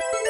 E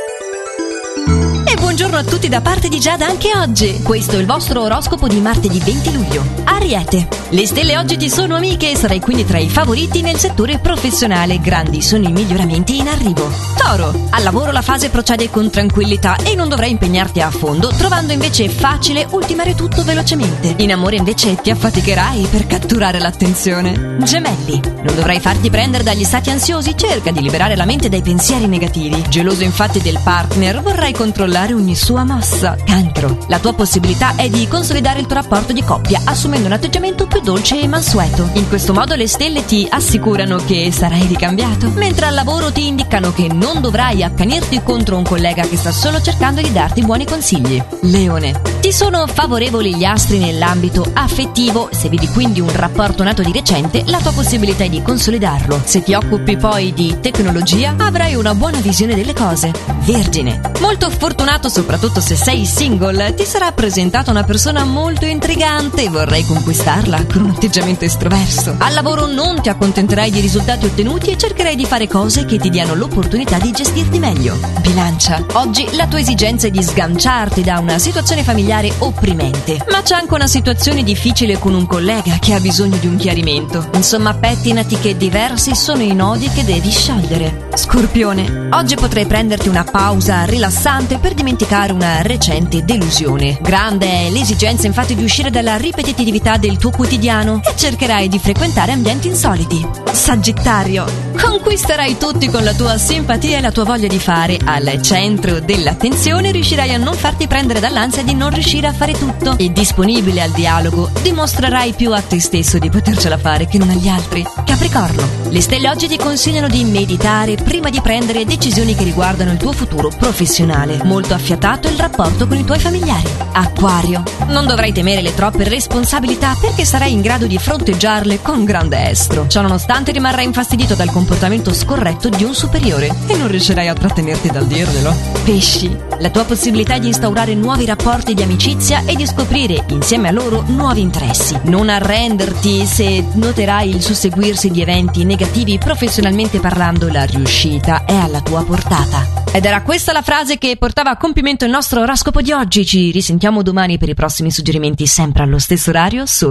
buongiorno a tutti da parte di Giada anche oggi. Questo è il vostro oroscopo di martedì 20 luglio. Ariete. Le stelle oggi ti sono amiche e sarai quindi tra i favoriti nel settore professionale. Grandi sono i miglioramenti in arrivo. Toro. Al lavoro la fase procede con tranquillità e non dovrai impegnarti a fondo, trovando invece facile ultimare tutto velocemente. In amore invece ti affaticherai per catturare l'attenzione. Gemelli. Non dovrai farti prendere dagli stati ansiosi, cerca di liberare la mente dai pensieri negativi. Geloso infatti del partner, vorrai controllare ogni sua mossa. Cancro. La tua possibilità è di consolidare il tuo rapporto di coppia assumendo un atteggiamento più dolce e mansueto. In questo modo le stelle ti assicurano che sarai ricambiato, mentre al lavoro ti indicano che non dovrai accanirti contro un collega che sta solo cercando di darti buoni consigli. Leone. Ti sono favorevoli gli astri nell'ambito affettivo, se vivi quindi un rapporto nato di recente, la tua possibilità è di consolidarlo. Se ti occupi poi di tecnologia, avrai una buona visione delle cose. Vergine. Molto fortunato soprattutto se sei single, ti sarà presentata una persona molto intrigante e vorrai conquistarla con un atteggiamento estroverso. Al lavoro non ti accontenterai di risultati ottenuti e cercherai di fare cose che ti diano l'opportunità di gestirti meglio. Bilancia. Oggi la tua esigenza è di sganciarti da una situazione familiare opprimente, ma c'è anche una situazione difficile con un collega che ha bisogno di un chiarimento. Insomma, pettinati che diversi sono i nodi che devi sciogliere. Scorpione. Oggi potrai prenderti una pausa rilassante per dimenticare una recente delusione. Grande è l'esigenza infatti di uscire dalla ripetitività del tuo quotidiano e cercherai di frequentare ambienti insoliti. Sagittario. Conquisterai tutti con la tua simpatia e la tua voglia di fare. Al centro dell'attenzione riuscirai a non farti prendere dall'ansia di non riuscire a fare tutto. E disponibile al dialogo, dimostrerai più a te stesso di potercela fare che non agli altri. Capricorno. Le stelle oggi ti consigliano di meditare prima di prendere decisioni che riguardano il tuo futuro professionale. Molto affiatato il rapporto con i tuoi familiari. Acquario. Non dovrai temere le troppe responsabilità perché sarai in grado di fronteggiarle con grande estro. Ciò nonostante rimarrai infastidito dal comportamento scorretto di un superiore e non riuscirai a trattenerti dal dirglielo. Pesci. La tua possibilità di instaurare nuovi rapporti di amicizia e di scoprire insieme a loro nuovi interessi. Non arrenderti se noterai il susseguirsi di eventi negativi professionalmente parlando, la riuscita è alla tua portata. Ed era questa la frase che portava a compimento il nostro oroscopo di oggi. Ci risentiamo domani per i prossimi suggerimenti sempre allo stesso orario, solo